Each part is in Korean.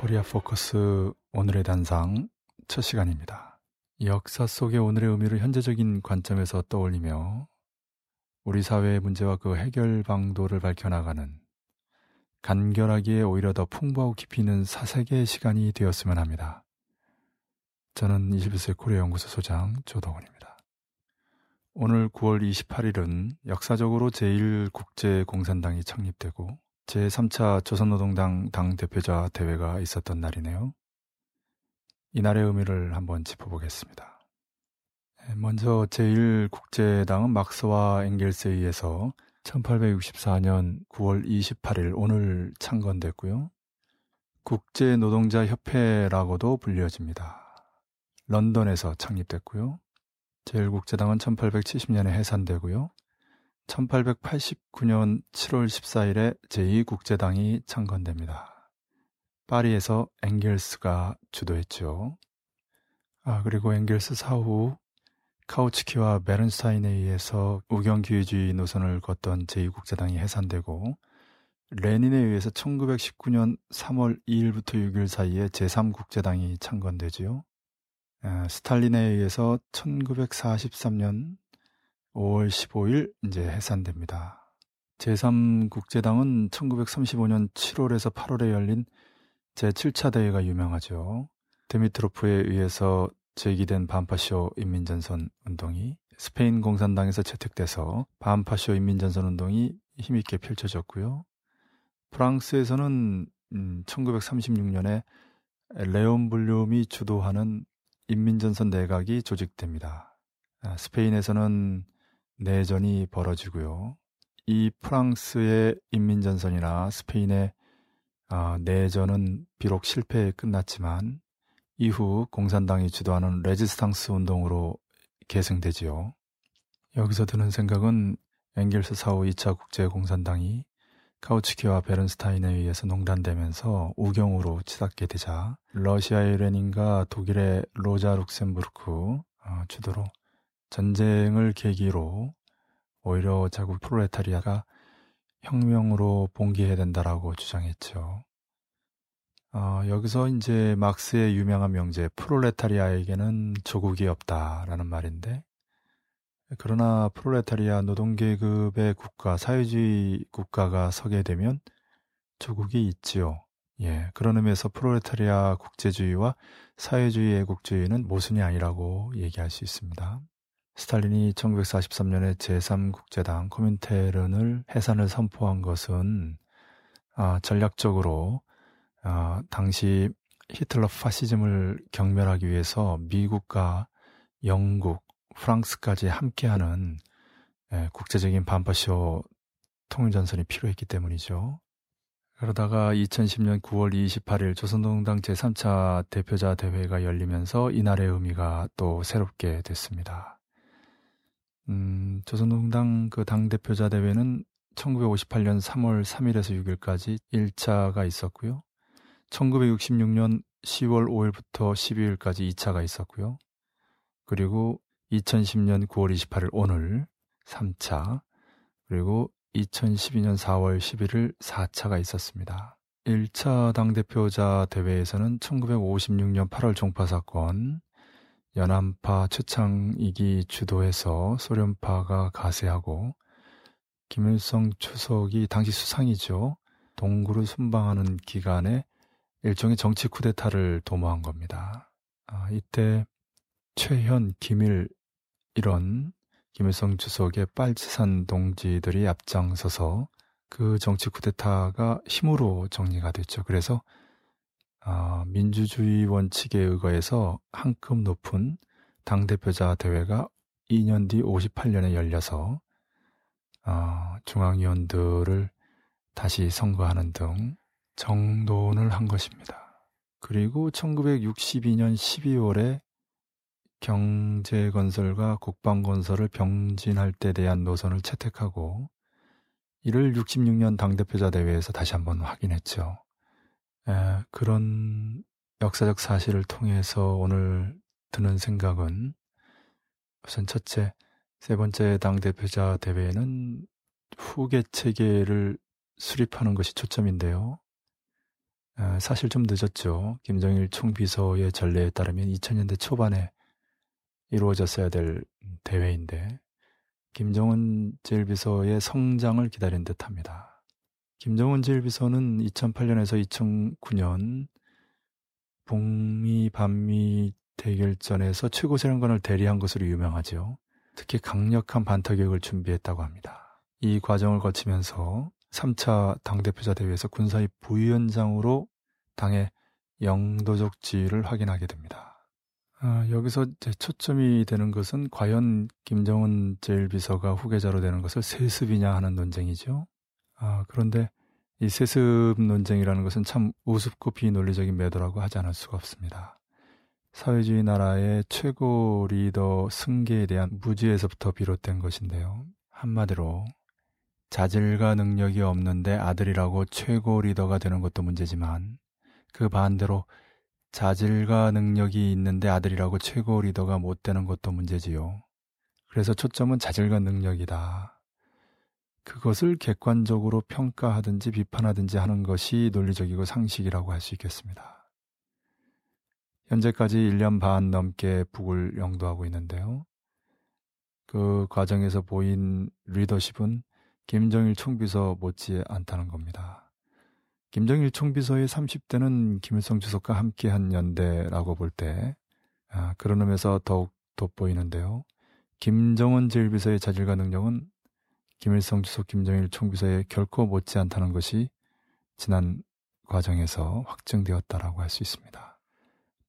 코리아 포커스 오늘의 단상 첫 시간입니다. 역사 속의 오늘의 의미를 현재적인 관점에서 떠올리며 우리 사회의 문제와 그 해결 방도를 밝혀나가는 간결하기에 오히려 더 풍부하고 깊이 있는 사색의 시간이 되었으면 합니다. 저는 21세기 코리아 연구소 소장 조덕원입니다. 오늘 9월 28일은 역사적으로 제1국제공산당이 창립되고 제3차 조선노동당 당대표자 대회가 있었던 날이네요. 이날의 의미를 한번 짚어보겠습니다. 네, 먼저 제1국제당은 막스와 엥겔스에 의해서 1864년 9월 28일 오늘 창건됐고요. 국제노동자협회라고도 불려집니다. 런던에서 창립됐고요. 제1국제당은 1870년에 해산되고요. 1889년 7월 14일에 제2국제당이 창건됩니다. 파리에서 엥겔스가 주도했죠. 아, 그리고 엥겔스 사후 카우츠키와 베른스타인에 의해서 우경기회주의 노선을 걷던 제2국제당이 해산되고 레닌에 의해서 1919년 3월 2일부터 6일 사이에 제3국제당이 창건되지요. 아, 스탈린에 의해서 1943년 5월 15일 이제 해산됩니다. 제3국제당은 1935년 7월에서 8월에 열린 제7차 대회가 유명하죠. 데미트로프에 의해서 제기된 반파쇼 인민전선 운동이 스페인 공산당에서 채택돼서 반파쇼 인민전선 운동이 힘있게 펼쳐졌고요. 프랑스에서는 1936년에 음, 레온 블룸이 주도하는 인민전선 내각이 조직됩니다. 아, 스페인에서는 내전이 벌어지고요. 이 프랑스의 인민전선이나 스페인의 아, 내전은 비록 실패에 끝났지만 이후 공산당이 주도하는 레지스탕스 운동으로 계승되지요. 여기서 드는 생각은 엥겔스 사후 2차 국제공산당이 카우츠키와 베른스타인에 의해서 농단되면서 우경으로 치닫게 되자 러시아의 레닌과 독일의 로자 룩셈부르크 어, 주도로 전쟁을 계기로 오히려 자국 프로레타리아가 혁명으로 봉기해야 된다라고 주장했죠. 어, 여기서 이제 막스의 유명한 명제 프롤레타리아에게는 조국이 없다라는 말인데 그러나 프롤레타리아 노동계급의 국가, 사회주의 국가가 서게 되면 조국이 있지요. 예, 그런 의미에서 프롤레타리아 국제주의와 사회주의 애국주의는 모순이 아니라고 얘기할 수 있습니다. 스탈린이 1943년에 제3국제당 코민테른을 해산을 선포한 것은 아, 전략적으로 어, 당시 히틀러 파시즘을 경멸하기 위해서 미국과 영국, 프랑스까지 함께하는 예, 국제적인 반파쇼 통일전선이 필요했기 때문이죠. 그러다가 2010년 9월 28일 조선노동당 제3차 대표자 대회가 열리면서 이날의 의미가 또 새롭게 됐습니다. 음, 조선노동당 그 당 대표자 대회는 1958년 3월 3일에서 6일까지 1차가 있었고요. 1966년 10월 5일부터 12일까지 2차가 있었고요. 그리고 2010년 9월 28일 오늘 3차, 그리고 2012년 4월 11일 4차가 있었습니다. 1차 당대표자 대회에서는 1956년 8월 종파 사건, 연안파 최창익이 주도해서 소련파가 가세하고 김일성 추석이 당시 수상이죠. 동구를 순방하는 기간에 일종의 정치 쿠데타를 도모한 겁니다. 아, 이때 최현, 김일 이런 김일성 주석의 빨치산 동지들이 앞장서서 그 정치 쿠데타가 힘으로 정리가 됐죠. 그래서 아, 민주주의 원칙에 의거해서 한급 높은 당대표자 대회가 2년 뒤 58년에 열려서 아, 중앙위원들을 다시 선거하는 등 정돈을 한 것입니다. 그리고 1962년 12월에 경제건설과 국방건설을 병진할 때 대한 노선을 채택하고 이를 66년 당대표자 대회에서 다시 한번 확인했죠. 에, 그런 역사적 사실을 통해서 오늘 드는 생각은 우선 첫째, 세 번째 당대표자 대회는 후계 체계를 수립하는 것이 초점인데요. 사실 좀 늦었죠. 김정일 총비서의 전례에 따르면 2000년대 초반에 이루어졌어야 될 대회인데 김정은 제1비서의 성장을 기다린 듯합니다. 김정은 제1비서는 2008년에서 2009년 북미 반미 대결전에서 최고사령관을 대리한 것으로 유명하죠. 특히 강력한 반타격을 준비했다고 합니다. 이 과정을 거치면서 3차 당대표자 대회에서 군사위 부위원장으로 당의 영도적 지위를 확인하게 됩니다. 아, 여기서 초점이 되는 것은 과연 김정은 제1비서가 후계자로 되는 것을 세습이냐 하는 논쟁이죠. 아, 그런데 이 세습 논쟁이라는 것은 참 우습고 비논리적인 매도라고 하지 않을 수가 없습니다. 사회주의 나라의 최고 리더 승계에 대한 무지에서부터 비롯된 것인데요. 한마디로 자질과 능력이 없는데 아들이라고 최고 리더가 되는 것도 문제지만 그 반대로 자질과 능력이 있는데 아들이라고 최고 리더가 못 되는 것도 문제지요. 그래서 초점은 자질과 능력이다. 그것을 객관적으로 평가하든지 비판하든지 하는 것이 논리적이고 상식이라고 할 수 있겠습니다. 현재까지 1년 반 넘게 북을 영도하고 있는데요. 그 과정에서 보인 리더십은 김정일 총비서 못지 않다는 겁니다. 김정일 총비서의 30대는 김일성 주석과 함께한 연대라고 볼 때 아, 그런 의미에서 더욱 돋보이는데요. 김정은 제1비서의 자질과 능력은 김일성 주석 김정일 총비서의 결코 못지 않다는 것이 지난 과정에서 확증되었다라고 할 수 있습니다.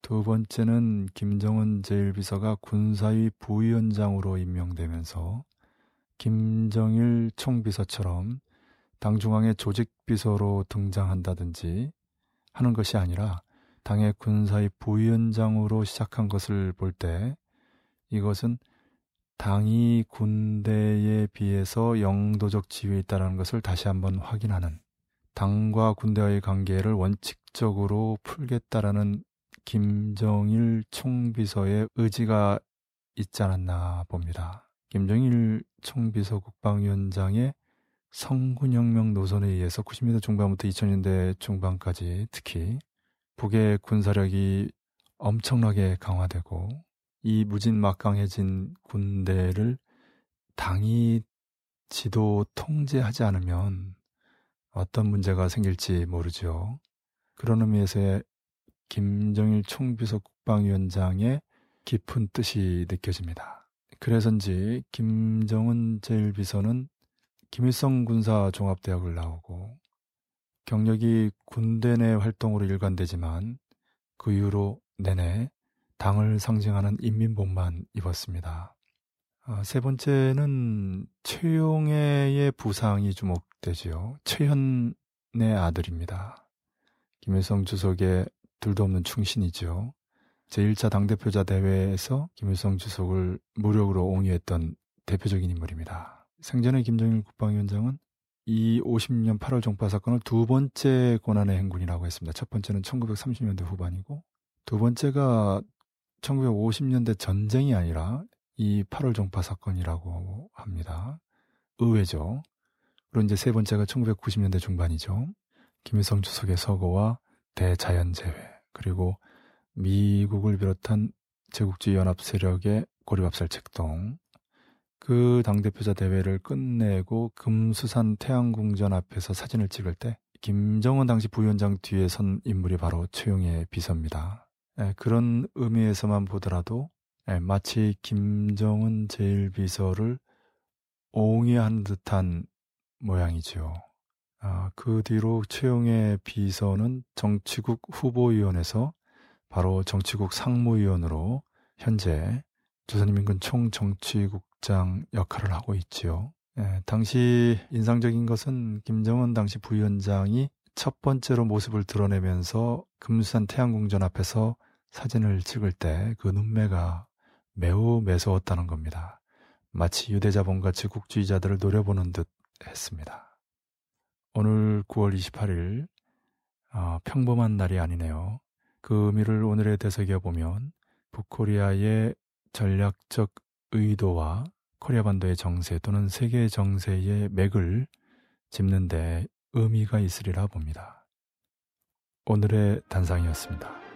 두 번째는 김정은 제1비서가 군사위 부위원장으로 임명되면서 김정일 총비서처럼 당 중앙의 조직비서로 등장한다든지 하는 것이 아니라 당의 군사의 부위원장으로 시작한 것을 볼 때 이것은 당이 군대에 비해서 영도적 지위에 있다는 것을 다시 한번 확인하는 당과 군대와의 관계를 원칙적으로 풀겠다라는 김정일 총비서의 의지가 있지 않았나 봅니다. 김정일 총비서 국방위원장의 성군혁명 노선에 의해서 90년대 중반부터 2000년대 중반까지 특히 북의 군사력이 엄청나게 강화되고 이 무진막강해진 군대를 당이 지도 통제하지 않으면 어떤 문제가 생길지 모르죠. 그런 의미에서의 김정일 총비서 국방위원장의 깊은 뜻이 느껴집니다. 그래서인지 김정은 제1비서는 김일성 군사 종합대학을 나오고 경력이 군대 내 활동으로 일관되지만 그 이후로 내내 당을 상징하는 인민복만 입었습니다. 아, 세 번째는 최용해의 부상이 주목되지요. 최현의 아들입니다. 김일성 주석의 둘도 없는 충신이죠. 제1차 당대표자 대회에서 김일성 주석을 무력으로 옹이했던 대표적인 인물입니다. 생전에 김정일 국방위원장은 이 50년 8월 종파 사건을 두 번째 고난의 행군이라고 했습니다. 첫 번째는 1930년대 후반이고 두 번째가 1950년대 전쟁이 아니라 이 8월 종파 사건이라고 합니다. 의외죠. 그리고 이제 세 번째가 1990년대 중반이죠. 김일성 주석의 서거와 대자연재해 그리고 미국을 비롯한 제국주의 연합 세력의 고리밥살 책동, 그 당대표자 대회를 끝내고 금수산 태양궁전 앞에서 사진을 찍을 때 김정은 당시 부위원장 뒤에 선 인물이 바로 최용의 비서입니다. 에, 그런 의미에서만 보더라도 에, 마치 김정은 제1비서를 옹이한 듯한 모양이지요. 아, 그 뒤로 최용의 비서는 정치국 후보위원회에서 바로 정치국 상무위원으로 현재 조선인민군 총정치국장 역할을 하고 있지요. 예, 당시 인상적인 것은 김정은 당시 부위원장이 첫 번째로 모습을 드러내면서 금수산 태양궁전 앞에서 사진을 찍을 때 그 눈매가 매우 매서웠다는 겁니다. 마치 유대자본과 제국주의자들을 노려보는 듯 했습니다. 오늘 9월 28일 어, 평범한 날이 아니네요. 그 의미를 오늘에 되새겨 보면 북코리아의 전략적 의도와 코리아 반도의 정세 또는 세계 정세의 맥을 짚는데 의미가 있으리라 봅니다. 오늘의 단상이었습니다.